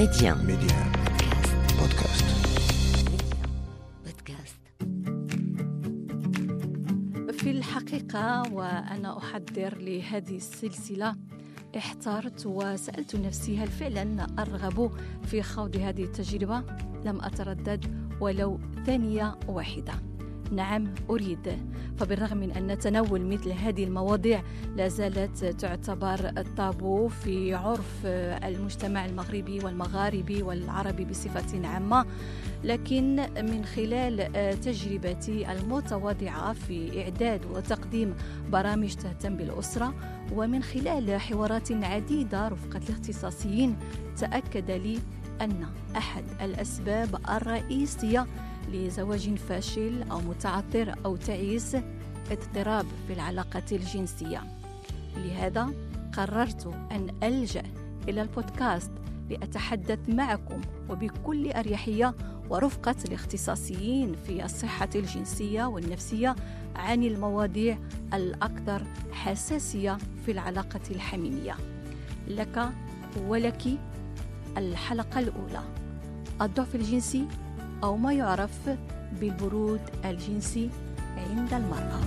Média. Média. Podcast. في الحقيقة وأنا أحضر لهذه السلسلة احترت وسألت نفسي هل فعلا أرغب في خوض هذه التجربة؟ لم أتردد ولو ثانية واحدة نعم أريد. فبالرغم من أن تناول مثل هذه المواضيع لا زالت تعتبر الطابو في عرف المجتمع المغربي والمغاربي والعربي بصفة عامة. لكن من خلال تجربتي المتواضعة في إعداد وتقديم برامج تهتم بالأسرة ومن خلال حوارات عديدة رفقة الاختصاصيين تأكد لي أن أحد الأسباب الرئيسية لزواج فاشل أو متعثر أو تعيس اضطراب في العلاقة الجنسية. لهذا قررت أن ألجأ إلى البودكاست لأتحدث معكم وبكل أريحية ورفقة الاختصاصيين في الصحة الجنسية والنفسية عن المواضيع الأكثر حساسية في العلاقة الحميمية. لك ولك الحلقة الأولى. الضعف الجنسي أو ما يعرف بالبرود الجنسي عند المرأة.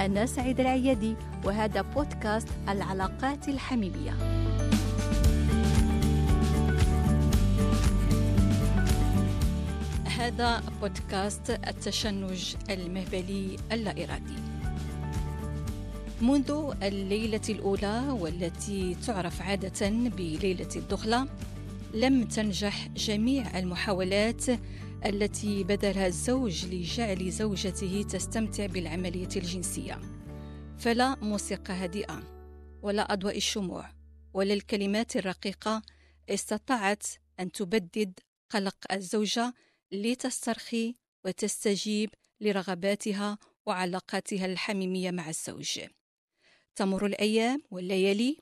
أنا سعيد العيادي وهذا بودكاست العلاقات الحميمية. هذا بودكاست التشنج المهبلي اللا إرادي منذ الليلة الأولى والتي تعرف عادة بليلة الدخلة لم تنجح جميع المحاولات التي بذلها الزوج لجعل زوجته تستمتع بالعملية الجنسية. فلا موسيقى هادئة ولا أضواء الشموع ولا الكلمات الرقيقة استطاعت أن تبدد قلق الزوجة لتسترخي وتستجيب لرغباتها وعلاقاتها الحميمية مع الزوج. تمر الأيام والليالي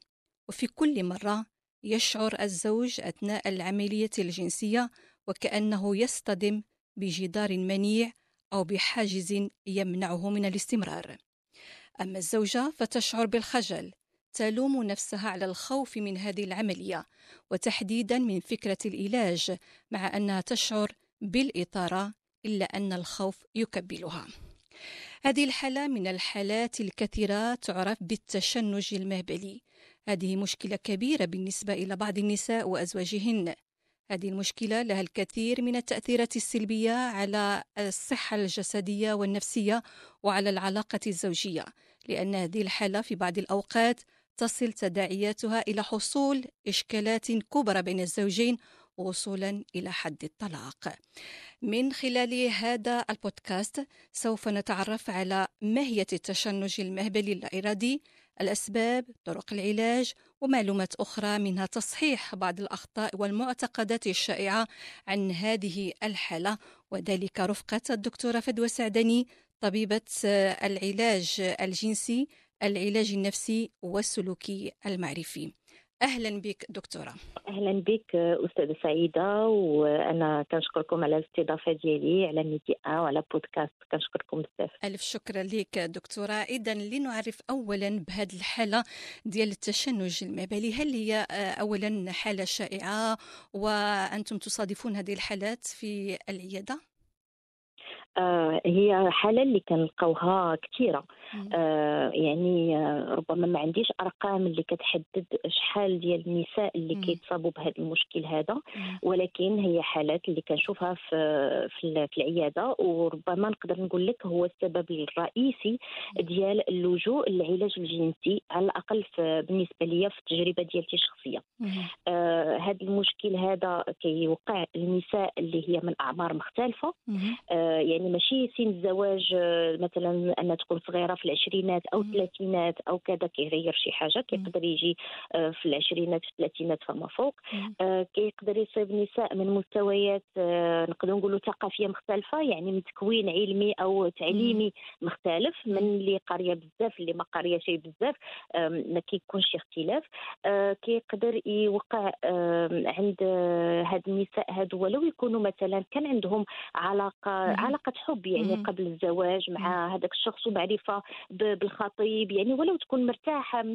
وفي كل مرة يشعر الزوج أثناء العملية الجنسية وكأنه يصطدم بجدار منيع أو بحاجز يمنعه من الاستمرار. أما الزوجة فتشعر بالخجل تلوم نفسها على الخوف من هذه العملية وتحديدا من فكرة العلاج مع أنها تشعر بالإثارة إلا أن الخوف يكبلها. هذه الحالة من الحالات الكثيرة تعرف بالتشنج المهبلي هذه مشكلة كبيرة بالنسبة إلى بعض النساء وأزواجهن. هذه المشكلة لها الكثير من التأثيرات السلبية على الصحة الجسدية والنفسية وعلى العلاقة الزوجية لأن هذه الحالة في بعض الأوقات تصل تداعياتها إلى حصول إشكالات كبرى بين الزوجين وصولا إلى حد الطلاق. من خلال هذا البودكاست سوف نتعرف على ماهية التشنج المهبلي اللا إرادي الأسباب، طرق العلاج ومعلومات أخرى منها تصحيح بعض الأخطاء والمعتقدات الشائعة عن هذه الحالة. وذلك رفقة الدكتورة فدوى سعدني طبيبة العلاج الجنسي العلاج النفسي والسلوكي المعرفي. أهلا بك دكتورة. أهلا بك أستاذة سعيدة وأنا كنشكركم على الاستضافة ديالي على ميديا وعلى بودكاست. كنشكركم بزاف. ألف شكر لك دكتورة. اذا لنعرف اولا بهذه الحالة ديال التشنج المهبلي هل هي اولا حالة شائعة وأنتم تصادفون هذه الحالات في العيادة؟ آه هي حالة اللي كنلقاوها كثيرة. آه يعني آه ربما ما عنديش أرقام اللي كتحدد شحال ديال النساء اللي كيتصابوا بهذا المشكل هذا ولكن هي حالات اللي كنشوفها في في, العيادة وربما نقدر نقول لك هو السبب الرئيسي ديال اللجوء للعلاج الجنسي على الأقل بالنسبة لي في التجربة ديالتي الشخصية. آه هذا المشكل هذا كيوقع للنساء اللي هي من أعمار مختلفة. آه يعني ماشي سن الزواج مثلا أن تكون صغيرة في العشرينات أو الثلاثينات أو كذا كيغير شي حاجة كيقدر يجي في العشرينات في الثلاثينات فما فوق. كيقدر يصيب نساء من مستويات نقدر نقولوا ثقافية مختلفة يعني من تكوين علمي أو تعليمي مختلف من اللي قاريه بزاف اللي ما قاريه شيء بزاف ما كيكونش اختلاف. كيقدر يوقع عند هاد النساء هادو ولو يكونوا مثلا كان عندهم علاقة علاقة حب يعني قبل الزواج مع هذاك الشخص ومعرفة بالخطيب يعني ولو تكون مرتاحة 100%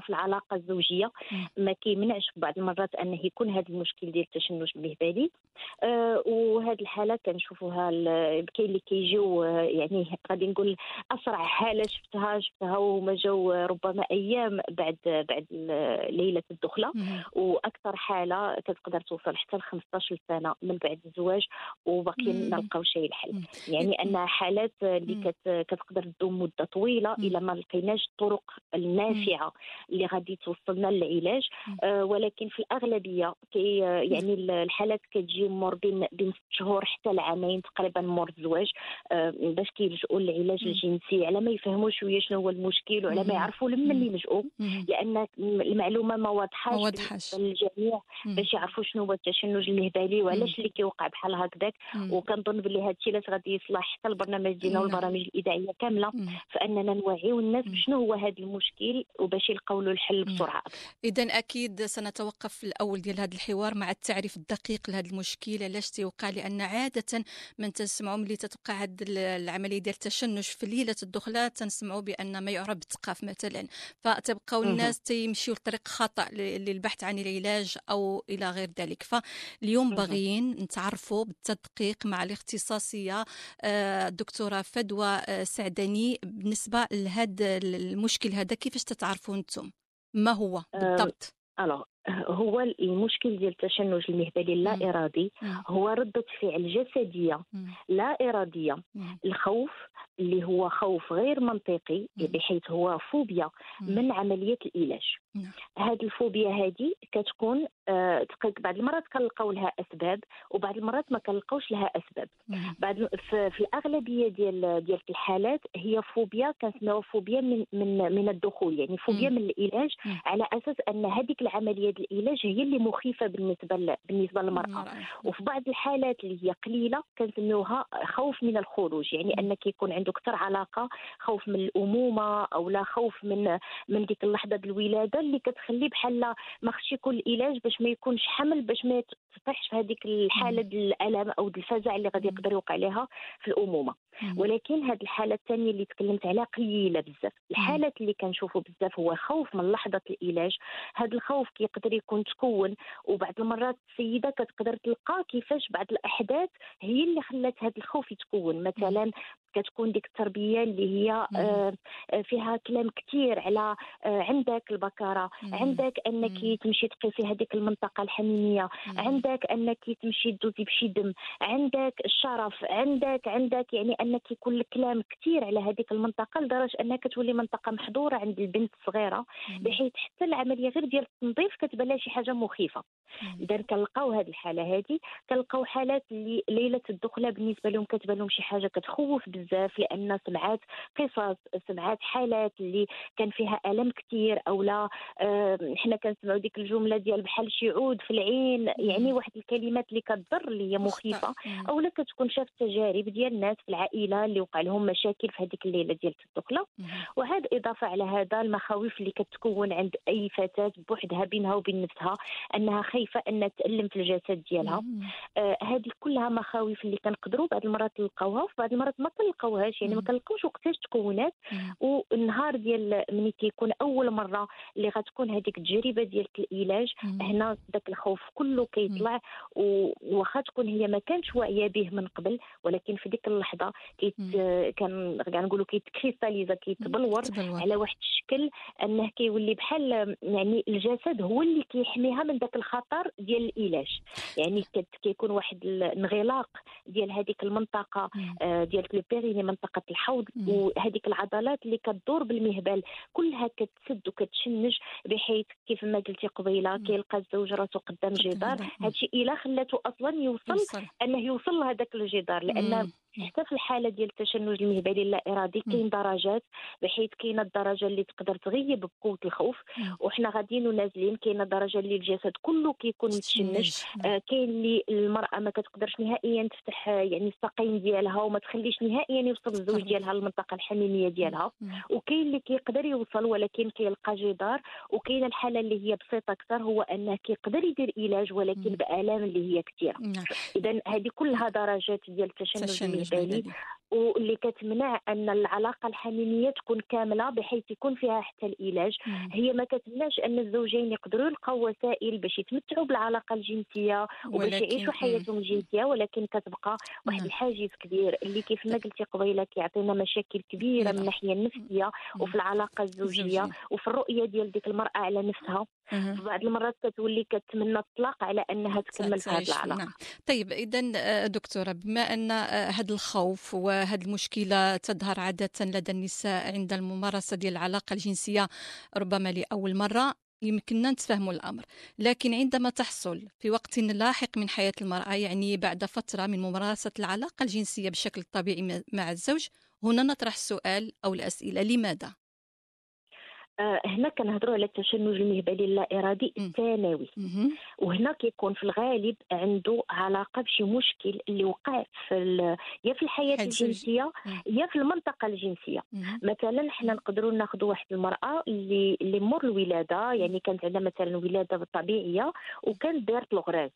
في العلاقة الزوجية ما كيمنعش في بعض المرات انه يكون هذا المشكل ديال التشنج المهبلي آه وهذه الحالة كنشوفوها كاين اللي كيجيو يعني غادي نقول أسرع حالة شفتها شفتها وما جاو ربما أيام بعد بعد ليلة الدخلة. وأكثر حالة كتقدر توصل حتى ل 15 سنة من بعد الزواج وباقيين نلقاو شيء الحل يعني ان حالات اللي كتقدر تدوم مدة طويلة إلى ما لقيناش الطرق النافعة اللي غادي توصلنا للعلاج. آه ولكن في الأغلبية كي يعني الحالات كتجي مور بين بين شهور حتى لعامين تقريبا مور الزواج آه باش كيلجؤوا للعلاج الجنسي. على ما يفهموا شوية شنو هو المشكل وعلى ما يعرفوا لما اللي يلجؤوا لأن المعلومة ما واضحاش للجميع باش يعرفوا شنو هو التشنج المهبلي وعلاش اللي كيوقع بحال هكذاك. وكنظن باللي هذا الشيء غادي يصلح حتى البرنامج ديالنا والبرامج الإذاعية كاملة. فأننا نوعيو الناس بشنو هو هذا المشكل وباش يلقاو له الحل بسرعة. إذا أكيد سنتوقف في الأول ديال هذا الحوار مع التعريف الدقيق لهذا المشكل علاش تيوقع لأن عادة من تسمعوا ملي تتوقع هذه العملية ديال التشنج في ليلة الدخلة تنسمعوا بأن ما يعرف بالثقاف مثلا. فتبقاو الناس تيمشيو لطريق خطأ للبحث عن العلاج أو إلى غير ذلك. فاليوم باغيين نتعرفوا بالتدقيق مع الاختصاصية الدكتورة آه، فدوى آه، سعدني. بالنسبة لهذا المشكل هذا كيفاش تتعرفوا أنتم ما هو بالضبط؟ Alors هو المشكل ديال التشنج المهبلي اللا ارادي هو ردة فعل جسدية لا اراديه الخوف اللي هو خوف غير منطقي بحيث هو فوبيا من عملية العلاج نعم. هذه الفوبيا هذه كتكون آه بعض المرات كنلقاو لها أسباب وبعض المرات ما كنلقاوش لها أسباب. بعد في, في الأغلبية ديال ديال الحالات هي فوبيا كنسميوها فوبيا من من من الدخول يعني فوبيا من العلاج على أساس أن هذيك العملية العلاج هي اللي مخيفة بالنسبة بالنسبة للمرأة. وفي بعض الحالات اللي هي قليلة كنسميوها خوف من الخروج. يعني ان كيكون عنده أكثر علاقة خوف من الأمومة أو لا خوف من من ديك اللحظة الولاده اللي كتخلي بحال ما خصش يكون العلاج باش ما يكونش حمل باش ما تطيحش في هذيك الحالة الألم أو الفزع اللي غادي يقدر يوقع لها في الأمومة. ولكن هذه الحالة الثانية اللي تكلمت عليها قليلة بزاف. الحالات اللي كنشوفوا بزاف هو خوف من لحظة العلاج هذا الخوف كيقدر يكون تكون وبعض المرات السيدة كتقدر تلقى كيفاش بعض الأحداث هي اللي خلات هذا الخوف يتكون. مثلا كتكون ديك التربية اللي هي آه فيها كلام كثير على آه عندك البكاره عندك أنك تمشي تقيسي هذيك المنطقة الحميمية عندك أنك تمشي تدوزي بشي دم عندك الشرف عندك عندك يعني أنك يكون الكلام كثير على هذيك المنطقة لدرجة انها كتولي منطقة محظورة عند البنت الصغيرة بحيث حتى العملية غير ديال التنظيف كتبان لها شي حاجة مخيفة. اذا كنلقاو هذه الحالة هذه كنلقاو حالات اللي ليلة الدخله بالنسبة لهم كتبان لهم شي حاجة كتخوف بزاف لأن سمعات قصص سمعات حالات اللي كان فيها الم كثير أو لا آه حنا كنسمعوا ديك الجملة ديال بحال شي عود في العين يعني واحد الكلمات اللي كتضر اللي هي مخيفة أو لا كتكون شافت تجارب ديال الناس في العائلة اللي وقع لهم مشاكل في هذيك الليلة ديال الدخلة. وهذا إضافة على هذا المخاوف اللي كتكون عند أي فتاة بوحدها بينها وبين نفسها أنها خايفة انها تألم في الجسد ديالها. آه هذه كلها مخاوف اللي كنقدروا بعض المرات نلقاوها وفي بعض المرات ما كنلقاوهاش يعني ما كنلقاوش وقتاش تكونات والنهار ديال ملي كيكون أول مرة اللي غتكون هذيك التجربة ديال العلاج هنا داك الخوف كله كيطلع وواخا تكون هي ما كانتش واعية به من قبل ولكن في ديك اللحظة كيت كنقولوا كيت cristalliser كيتبلور على واحد الشكل أنه كيولي بحال يعني الجسد هو اللي كيحميها من داك الخطر ديال العلاج. يعني كيكون واحد الانغلاق ديال هذيك المنطقة آه، ديال périnée ال منطقة الحوض وهذيك العضلات اللي كتدور بالمهبل كلها كتسد وكتشنج بحيث كيف ما قلتي قبيلة كيلقى الزوج راسو قدام جدار. هادشي إلا خلاته أصلا يوصل, يوصل. أنه يوصل لهذاك الجدار لأن حتى في الحالة ديال التشنج المهبلي اللا إرادي كاين درجات بحيث كاينة الدرجة اللي تقدر تغيب بقوة الخوف. وحنا غاديين ونازلين كاينة درجة اللي الجسد كله كيكون متشنج. آه كاين اللي المرأة ما كتقدرش نهائيا تفتح يعني الساقين ديالها وما تخليش نهائيا يوصل الزوج ديالها للمنطقة الحميمية ديالها. وكاين اللي كيقدر يوصل ولكن كيلقى جدار. وكاين الحالة اللي هي بسيطة أكثر هو أنه كيقدر يدير علاج ولكن بآلام اللي هي كثيرة. نعم. اذا هذه كلها درجات ديال التشنج المهبلي واللي كتمنع أن العلاقة الحميمية تكون كاملة بحيث يكون فيها حتى العلاج هي ما كتمنعش أن الزوجين يقدروا يلقاو وسائل باش يتمتعوا بالعلاقة الجنسية وباش يعيشوا حياتهم الجنسية ولكن كتبقى واحد الحاجز كبير. اللي كيف ما قلتي قبيلة كيعطينا مشاكل كبيرة من الناحية النفسية وفي العلاقة الزوجية. وفي الرؤية ديال ديك المرأة على نفسها. بعض المرات كتولي كتمنى الطلاق على أنها تكمل في هذه العلاقة. نعم. طيب اذا آه، دكتورة بما أن هذا آه، الخوف وهذه المشكلة تظهر عادة لدى النساء عند الممارسة ديال العلاقة الجنسية ربما لأول مرة يمكننا نتفهموا الأمر. لكن عندما تحصل في وقت لاحق من حياة المرأة يعني بعد فترة من ممارسة العلاقة الجنسية بشكل طبيعي مع الزوج هنا نطرح السؤال أو الأسئلة لماذا؟ هنا كنهضروا على التشنج المهبلي اللا ارادي الثانوي. وهنا كيكون في الغالب عنده علاقة بشي مشكل اللي وقع في يا في الحياة الجنسية. يا في المنطقة الجنسية. مثلا حنا نقدروا ناخذوا واحد المرأة اللي اللي مور الولادة يعني كانت عندها مثلا ولادة طبيعية وكانت دارت الغراز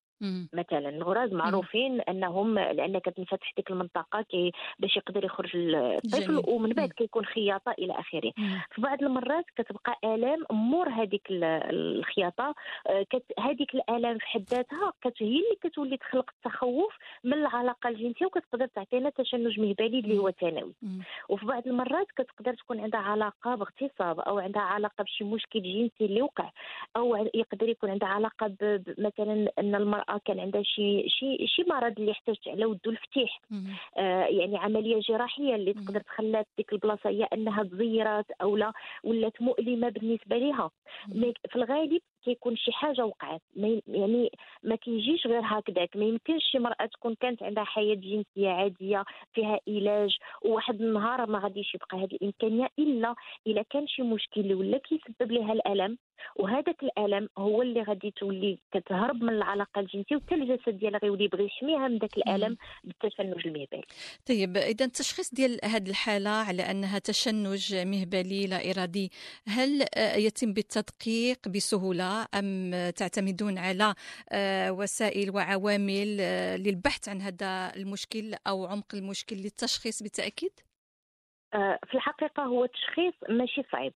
مثلا. الغراز معروفين أنهم لأن كتنفتح ديك المنطقة كي باش يقدر يخرج الطفل ومن بعد كيكون خياطة إلى آخره. في بعض المرات كتبقى آلام مور هذيك الخياطة. آه، هذيك الآلام في حد ذاتها هي اللي كتولي تخلق التخوف من العلاقة الجنسية وكتقدر تعطينا تشنج مهبلي اللي هو ثانوي. وفي بعض المرات كتقدر تكون عندها علاقة باغتصاب أو عندها علاقة بشي مشكل جنسي اللي وقع أو يقدر يكون عندها علاقة مثلا أن المرأة كان عندها شي شي شي مرض اللي احتاجت على ودو الفتيح. آه يعني عملية جراحية اللي تقدر تخلات ديك البلاصة هي أنها تزيرات أو لا ولات مؤلمة بالنسبة لها في الغالب كيكون شي حاجة وقعت. يعني ما كيجيش غير هكذاك. ما يمكنش شي مرأة تكون كانت عندها حياة جنسية عادية فيها علاج وواحد النهار ما غاديش يبقى هذه الإمكانية إلا إلا كان شي مشكل اللي ولا كيسبب لها الألم. وهذاك الألم هو اللي غادي تولي كتهرب من العلاقة الجنسية وحتى الجسد ديالها غيولي يبغي يحميها من ذاك الألم بالتشنج المهبلي طيب إذا التشخيص ديال هذه الحالة على أنها تشنج مهبلي لا إرادي هل يتم بالتدقيق بسهولة؟ أم تعتمدون على آه، وسائل وعوامل آه، للبحث عن هذا المشكل أو عمق المشكل للتشخيص بالتأكيد؟ آه، في الحقيقة هو التشخيص ماشي صعيب.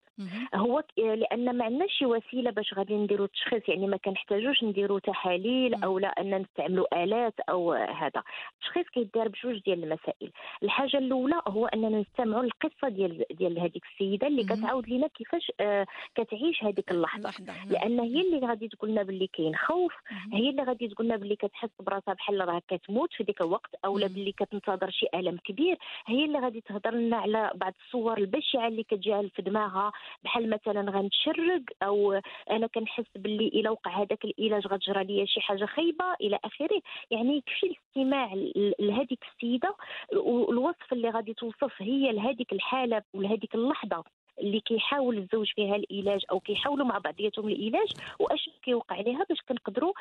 هو لأن ما عندناش شي وسيلة باش غادي نديرو التشخيص يعني ما كنحتاجوش نديرو تحاليل أو لا أن نستعملوا آلات أو هذا. التشخيص كيدار بجوج ديال المسائل. الحاجة الأولى هو أننا نستمعوا القصة ديال ديال هذيك السيدة اللي كتعاود لنا كيفاش آه كتعيش هذيك اللحظة. لأن هي اللي غادي تقول لنا باللي كاين خوف هي اللي غادي تقول لنا باللي كتحس براسها بحال راه كتموت في ديك الوقت أو لا باللي كتنتظر شي ألم كبير. هي اللي غادي تهضر لنا على بعض الصور البشعة اللي كتجيها في دماغها بحال مثلا غنتشرق أو أنا كنحس باللي إلا وقع هذاك العلاج غتجرى ليا شي حاجة خايبة إلى آخره. يعني يكفي الاستماع لهذيك السيدة والوصف اللي غادي توصف هي لهذيك الحالة ولهذيك اللحظة. اللي كيحاول الزوج فيها العلاج أو كيحاولوا مع بعضياتهم العلاج وأش كيوقع لها باش كنقدروا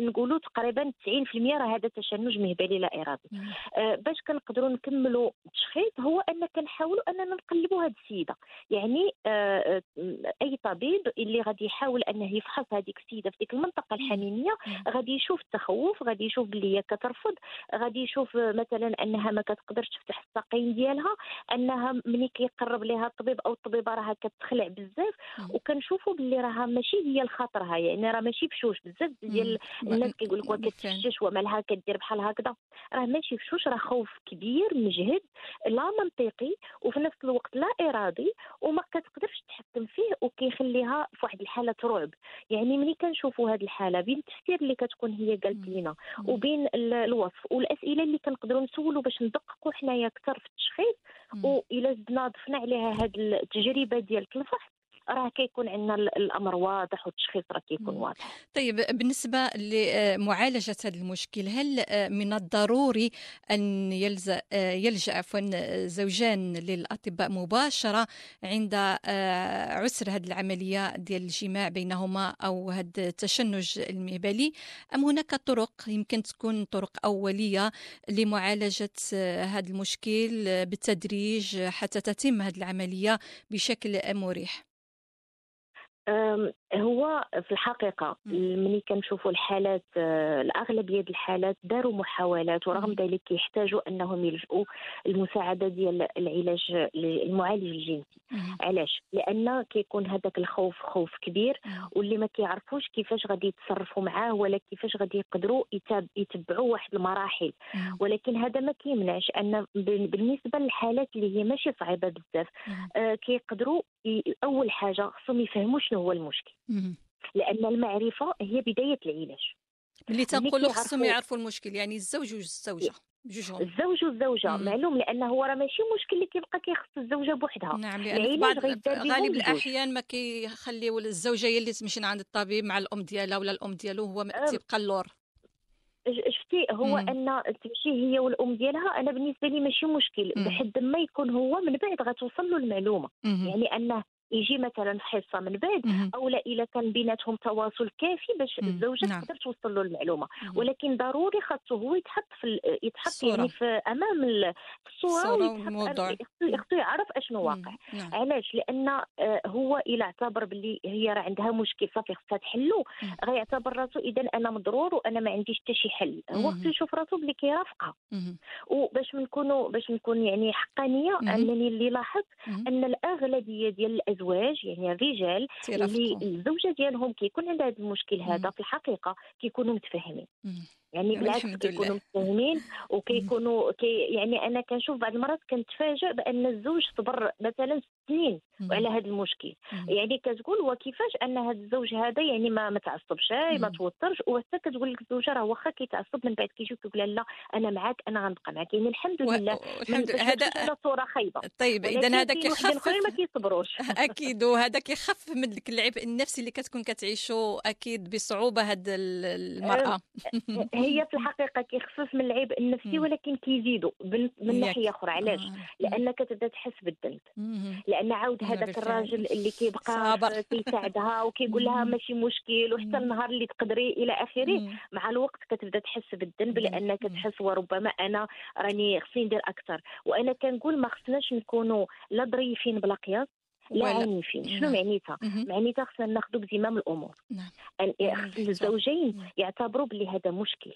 نقولوا تقريبا 90% راه هذا تشنج مهبلي لا إرادي. آه باش كنقدروا نكملوا التشخيص هو أن كنحاولوا أننا نقلبوا هذه السيدة. يعني آه, آه، أي طبيب اللي غادي يحاول أنه يفحص هذيك السيدة في ديك المنطقة الحميميه غادي يشوف التخوف غادي يشوف باللي هي كترفض غادي يشوف مثلا أنها ما كتقدرش تفتح الساقين ديالها أنها ملي كيقرب لها الطبيب أو الطبيب الطبيبة راها كتخلع بزاف وكنشوفوا باللي راها ماشي هي لخاطرها يعني راه ماشي بشوش بزاف ديال الناس كيقول لك كتفشش ومالها كدير بحال هكذا راه ماشي بشوش راه خوف كبير مجهد لا منطقي وفي نفس الوقت لا إرادي وما كتقدرش تحكم فيه وكيخليها في واحد الحالة رعب. يعني ملي كنشوفوا هذه الحالة بين التفسير اللي كتكون هي قالت لنا وبين الوصف والأسئلة اللي كنقدروا نسولوا باش ندققوا حنايا أكثر في التشخيص والى زدنا ضفنا عليها هذه التجربة ديال الفحص راه كيكون عندنا الأمر واضح والتشخيص راه كيكون واضح. طيب بالنسبة لمعالجة هذا المشكل هل من الضروري أن يلجا يلجأ عفوا زوجان للأطباء مباشرة عند عسر هذه العملية ديال الجماع بينهما أو هذا التشنج المهبلي؟ أم هناك طرق يمكن تكون طرق أولية لمعالجة هذا المشكل بالتدريج حتى تتم هذه العملية بشكل مريح؟ هو في الحقيقة ملي كنشوفوا الحالات آه، الأغلبية ديال الحالات داروا محاولات ورغم ذلك يحتاجوا أنهم يلجؤوا المساعده ديال العلاج المعالج الجنسي. علاش؟ لأن كيكون هذاك الخوف خوف كبير واللي ما كيعرفوش كيفاش غادي يتصرفوا معاه ولا كيفاش غادي يقدروا يتبعوا واحد المراحل. ولكن هذا ما كيمنعش أن بالنسبة للحالات اللي هي ماشي صعيبة بزاف آه كيقدروا أول حاجة خصهم يفهموا شنو هو المشكل. لأن المعرفة هي بداية العلاج. اللي تنقولوا خصهم يعرفوا المشكل يعني الزوج والزوجة بجوجهم الزوج والزوجة مم. معلوم لأنه هو راه ماشي مشكل اللي كيبقى كيخص الزوجة بوحدها. نعم لأن بعض غالب الأحيان ما كيخليو الزوجة هي اللي تمشي عند الطبيب مع الأم ديالها ولا الأم ديالو هو تيبقى اللور. شفتي هو مم. أن تمشي هي والأم ديالها. أنا بالنسبة لي ماشي مشكل. بحد ما يكون هو من بعد غتوصل له المعلومة. مم. يعني انه يجي مثلا حصة من بعد أو لا اذا كان بيناتهم تواصل كافي باش الزوجة نعم. تقدر توصل له المعلومة. ولكن ضروري خاصو هو يتحط في يتحط الصورة. يعني في أمام الصورة ويتحط خصو يعرف أشنو واقع. نعم. علاش؟ لأن آه، هو إلى اعتبر باللي هي راه عندها مشكل صافي خصها تحلو. غيعتبر راسو اذا أنا مضرور وأنا ما عنديش حتى شي حل. هو خصو يشوف راسو بلي كيرافقها وباش نكونوا باش نكون يعني حقانية أنني اللي لاحظت أن الأغلبية ديال الازواج الأزواج يعني الرجال اللي الزوجة ديالهم كيكون عندها هذا المشكل هذا في الحقيقة كيكونوا متفاهمين. يعني بالعكس كيكونوا متفاهمين وكيكونوا كي يعني أنا كنشوف بعض المرات كنتفاجئ بأن الزوج صبر مثلا سنين على هذا المشكل. يعني كتقول وكيفاش أن هذا الزوج هذا يعني ما ما تعصبش ما توترش وحتى كتقول لك الزوجه راه واخا كيتعصب من بعد كيجي كيقول لا أنا معاك أنا غنبقى معاك. يعني الحمد لله الحمد لله هذا صورة خايبة. طيب اذا هذا كيخفف ما كيصبروش. أكيد وهذا كيخفف من ديك العبء النفسي اللي كتكون كتعيشو أكيد بصعوبة هاد المرأة. هي في الحقيقة كيخفف من العبء النفسي ولكن كيزيدوا من ناحية أخرى. علاش. لأنك كتبدا تحس بالذنب. لأن عاود هذاك الراجل اللي كيبقى كيساعدها وكيقول لها ماشي مشكل وحتى النهار اللي تقدري إلى آخره مع الوقت كتبدأ تحس بالذنب لأنك تحس وربما أنا راني خصني ندير أكثر. وأنا كنقول ما خصناش نكونوا لا ظريفين بلا قياس. لا عنيفين شنو نعم. معنيتها؟ معنيتها خصنا ناخذ بزمام الأمور. نعم. الزوجين يعتبروا بلي هذا مشكل.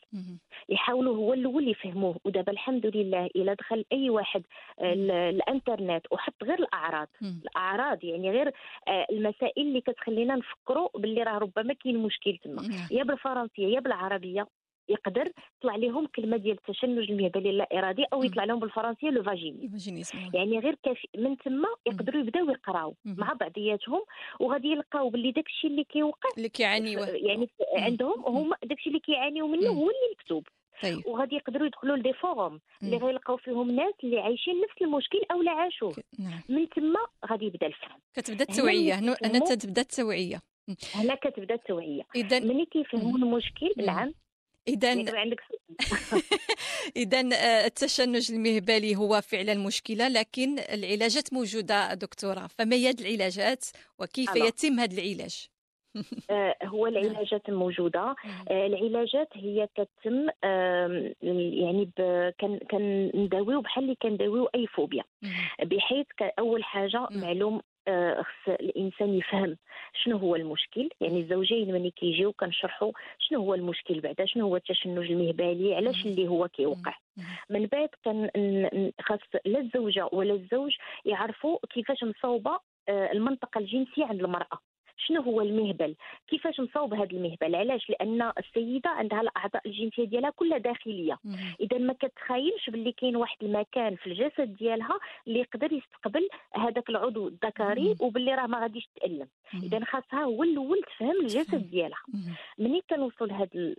يحاولوا هو الأول يفهموه. ودابا الحمد لله إلا دخل أي واحد الإنترنت وحط غير الأعراض. الأعراض يعني غير آه، المسائل اللي كتخلينا نفكروا باللي راه ربما كاين مشكل تما. نعم. يا بالفرنسية يا بالعربية. يقدر يطلع لهم كلمة ديال التشنج المهبلي اللا إرادي أو يطلع لهم بالفرنسية le vaginisme يعني غير كافي من تما يقدروا يبداو يقراو مع بعضياتهم وغادي يلقاو باللي داك الشيء اللي كيوقع اللي كيعانيوه يعني عندهم هما داك الشيء اللي كيعانيو منه هو اللي مكتوب. طيب. وغادي يقدروا يدخلوا ل des forums اللي غيلقاو فيهم ناس اللي عايشين نفس المشكل أو لا عاشوه. نعم. من تما غادي يبدأ الفهم. كتبدأ التوعية هنا تبدأ التوعية. هنا كتبدأ التوعية. اذا ملي كيفهموا المشكل نعم اذا يعني اذا آه، التشنج المهبلي هو فعلا مشكلة لكن العلاجات موجودة دكتورة. فما هي العلاجات وكيف ألا. يتم هذا العلاج؟ آه، هو. العلاجات الموجوده آه، العلاجات هي كتم يعني كنداويو بحال اللي كنداويو أي فوبيا. بحيث اول حاجة معلوم خص الإنسان يفهم شنو هو المشكل. يعني الزوجين ملي كيجيو كنشرحوا شنو هو المشكل بعدا شنو هو التشنج المهبلي علاش اللي هو كيوقع. من بعد كان خاص لا الزوجة ولا الزوج يعرفوا كيفاش مصوبه آه، المنطقة الجنسية عند المرأة. شنو هو المهبل؟ كيفاش نصوب هذا المهبل؟ علاش؟ لأن السيدة عندها الأعضاء الجنسية ديالها كلها داخلية. إذا ما كتخايلش باللي كاين واحد المكان في الجسد ديالها اللي يقدر يستقبل هذاك العضو الذكري وباللي راه ما غاديش تألم. إذا خاصها هو الأول تفهم الجسد ديالها. ملي كنوصل لهاد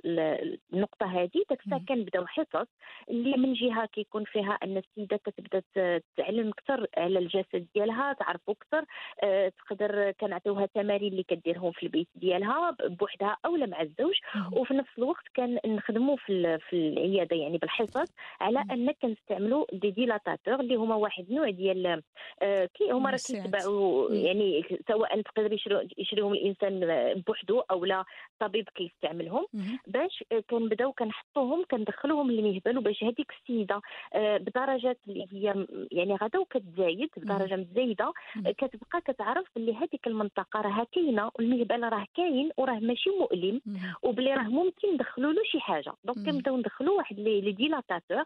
النقطة هذه داك الساعة كنبداو حصص اللي من جهة كيكون فيها أن السيدة كتبدا تعلم أكثر على الجسد ديالها تعرفو أكثر أه تقدر كنعطيوها تمارين اللي كديرهم في البيت ديالها بوحدها أو مع الزوج. وفي نفس الوقت كنخدموا في في العيادة يعني بالحصص على أن كنستعملوا دي ديلاتاتور اللي هما واحد النوع ديال آه كي هما راه كيتباعوا يعني سواء تقدر يشريهم الإنسان بوحدو أو لا طبيب كيستعملهم. باش كنبداو كنحطوهم كندخلوهم للمهبل باش هذيك السيدة آه بدرجات اللي هي يعني غدا وكتزايد بدرجة مزايده كتبقى كتعرف باللي هذيك المنطقة راها كاينة والمهبل راه كاين وراه ماشي مؤلم وبلي راه ممكن ندخلوا له شي حاجة. donc كنبداو ندخلوا واحد les dilatateurs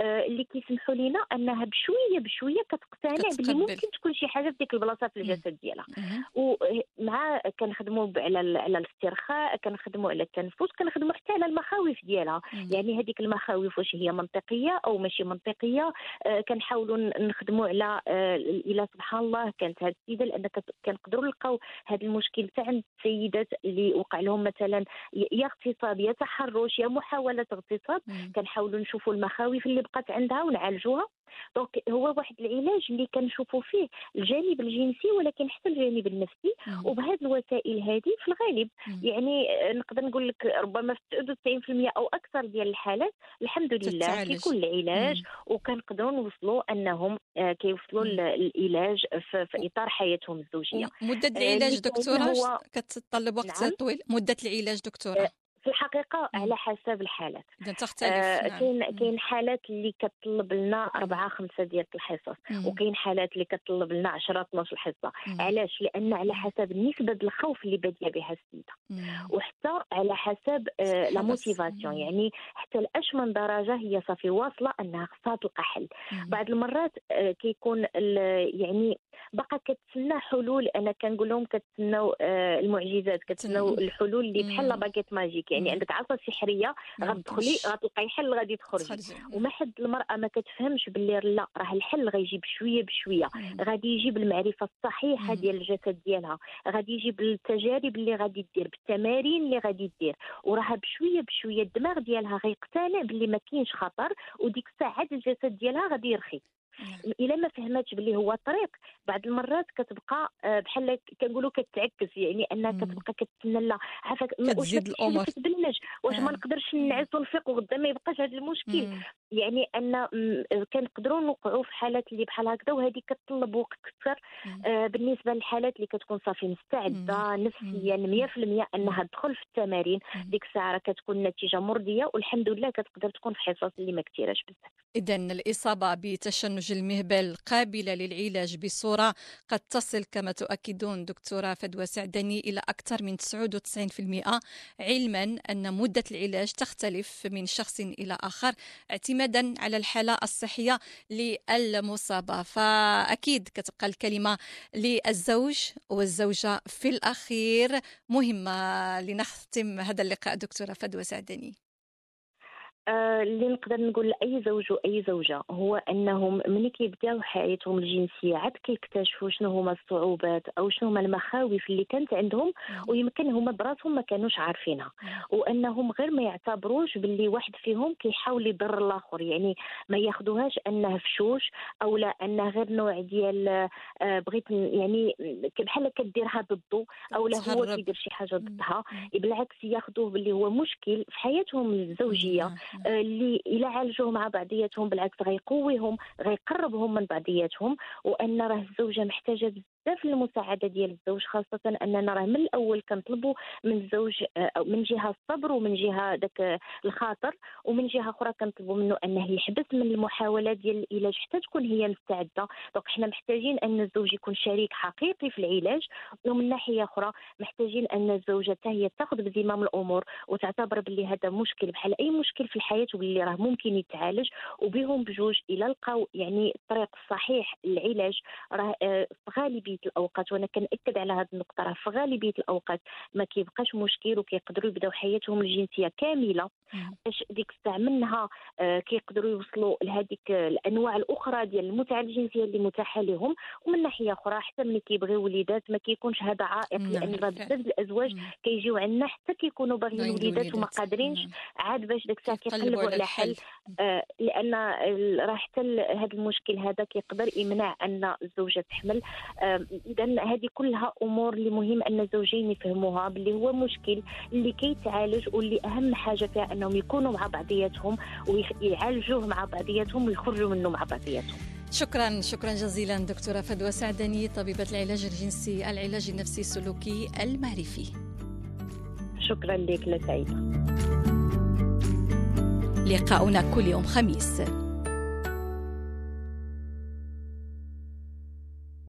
آه اللي كيسمحوا لنا أنها بشوية بشوية كتقتنع بلي ممكن تكون شي حاجة في ديك البلاصة في الجسد ديالها. ومع كنخدموا على على الاسترخاء كنخدموا على التنفس كنخدموا حتى على المخاوف ديالها. يعني هذيك المخاوف واش هي منطقية أو ماشي منطقية آه كنحاولوا نخدموا على آه إلى سبحان الله كانت هذه السيدة لأن كنقدروا نلقاو هذا المشكل تاع السيدات اللي وقع لهم مثلا يا اغتصاب يا تحرش يا محاولة اغتصاب. كنحاولوا نشوفوا المخاوف اللي بقات عندها ونعالجوها. دونك هو واحد العلاج اللي كنشوفوا فيه الجانب الجنسي ولكن حتى الجانب النفسي وبهذه الوسائل هذه في الغالب يعني نقدر نقول لك ربما في 90% أو أكثر ديال الحالات الحمد لله كيكون العلاج وكنقدروا نوصلوا أنهم آه، كيوصلوا العلاج في, في إطار حياتهم الزوجية. مده آه، العلاج دكتورة؟ كتتطلب وقت نعم. طويل. مدة العلاج دكتورة. آه، في الحقيقة على حسب الحالات. تختلف آه نعم. كاين كاين حالات اللي كتطلب لنا أربعة خمسة ديال الحصص وكاين حالات اللي كتطلب لنا 10 12 حصه علاش؟ لأن على حسب نسبه الخوف اللي بادية بها السيدة. وحتى على حسب آه la motivation يعني حتى لاش من درجة هي صافي واصلة أنها خصها تلقى حل بعض المرات آه كيكون يعني باقا كتسنى حلول أنا كنقول لهم كتسناو آه المعجزات كتسناو الحلول اللي بحال baguette magique. يعني عندك عصا سحرية غتدخلي غتلقاي حل غادي تخرجي. وما حد المرأة ما كتفهمش باللي لا راه الحل غيجي بشوية. بشويه غادي يجي بالمعرفه الصحيحة ديال الجسد ديالها. غادي يجي بالتجارب اللي غادي دير بالتمارين اللي غادي دير. وراها بشوية بشوية الدماغ ديالها غيقتنع باللي ما كاينش خطر وديك الساعة الجسد ديالها غادي يرخي. إلا ما فهمتش باللي هو طريق. بعض المرات كتبقى آه، بحال كنقولوا كتعكس يعني أنها كتبقى كتسنى لا عافاك كتزيد الأمور واش ما آه. نقدرش نعس ونفيق وغدا ما يبقاش هذا المشكل. يعني أن كنقدروا نوقعوا في حالات اللي بحال هكذا وهذه كتطلب وقت أكثر آه بالنسبة للحالات اللي كتكون صافي مستعدة نفسيا 100% أنها تدخل في التمارين. ديك الساعة كتكون النتيجه مرضية والحمد لله كتقدر تكون في حصص اللي ما كثيراش بزاف. اذا الإصابة بتشنج المهبل قابلة للعلاج بصورة قد تصل كما تؤكدون دكتورة فدوى سعدني إلى أكثر من 99% علما أن مدة العلاج تختلف من شخص إلى آخر. اعتمادا اعتمادا على الحالة الصحية للمصابة. فأكيد كتبقى الكلمة للزوج والزوجة في الأخير مهمة لنختم هذا اللقاء دكتورة فدوى سعدني اللي نقدر نقول لأي زوج وأي زوجة هو أنهم ملي كيبداو حياتهم الجنسية عاد كيكتشفوا شنو هما الصعوبات أو شنو هما المخاوف اللي كانت عندهم ويمكن هما براسهم ما كانوش عارفينها. وأنهم غير ما يعتبروش باللي واحد فيهم كيحاول يضر الآخر يعني ما ياخذوهاش انه فشوش أو لا انه غير نوع ديال آه، بغيت يعني بحال كديرها ضده أو لا هو كيدير شي حاجة ضدها بالعكس ياخذوه باللي هو مشكل في حياتهم الزوجية. آه، اللي إلى عالجوه مع بعضياتهم بالعكس غيقويهم غيقربهم من بعضياتهم وأن راه الزوجة محتاجة بزاف المساعدة ديال الزوج خاصة أننا راه من الأول كنطلبوا من الزوج آه، من جهة الصبر ومن جهة داك الخاطر ومن جهة أخرى كنطلبوا منه أنه يحبس من المحاولات ديال العلاج حتى تكون هي مستعدة. دونك حنا محتاجين أن الزوج يكون شريك حقيقي في العلاج ومن ناحية أخرى محتاجين أن الزوجة حتى هي تاخذ بزمام الأمور وتعتبر باللي هذا مشكل بحال أي مشكل في الحياة واللي راه ممكن يتعالج وبهم بجوج إلى لقاو يعني الطريق الصحيح للعلاج راه آه، في غالبية غالبيه الأوقات وأنا كنأكد على هذه النقطة راه في غالبية الأوقات ما كيبقاش مشكل وكيقدروا يبدأو حياتهم الجنسية كاملة. باش ديك الساعة منها آه كيقدروا يوصلوا لهذيك الأنواع الأخرى ديال المتعه الجنسيه اللي متاحه لهم ومن ناحية أخرى حتى ملي كيبغيو وليدات ما كيكونش هذا عائق نعم لأن بزاف الأزواج كيجيو عندنا حتى كيكونوا باغيين وليدات وما قادرينش. عاد باش ديك الساعة كيقلبوا على حل. آه لأن راه حتى هذا المشكل هذا كيقدر يمنع أن الزوجة تحمل. آه اذا هذه كلها أمور اللي مهم أن الزوجين يفهموها باللي هو مشكل اللي كيتعالج واللي أهم حاجة فيها أنهم يكونوا مع بعضياتهم ويعالجوه مع بعضياتهم ويخرجوا منه مع بعضياتهم. شكرا شكرا جزيلا دكتورة فدوى سعدني طبيبة العلاج الجنسي العلاج النفسي السلوكي المعرفي. شكرا لك لسعيدة. لقاؤنا كل يوم خميس.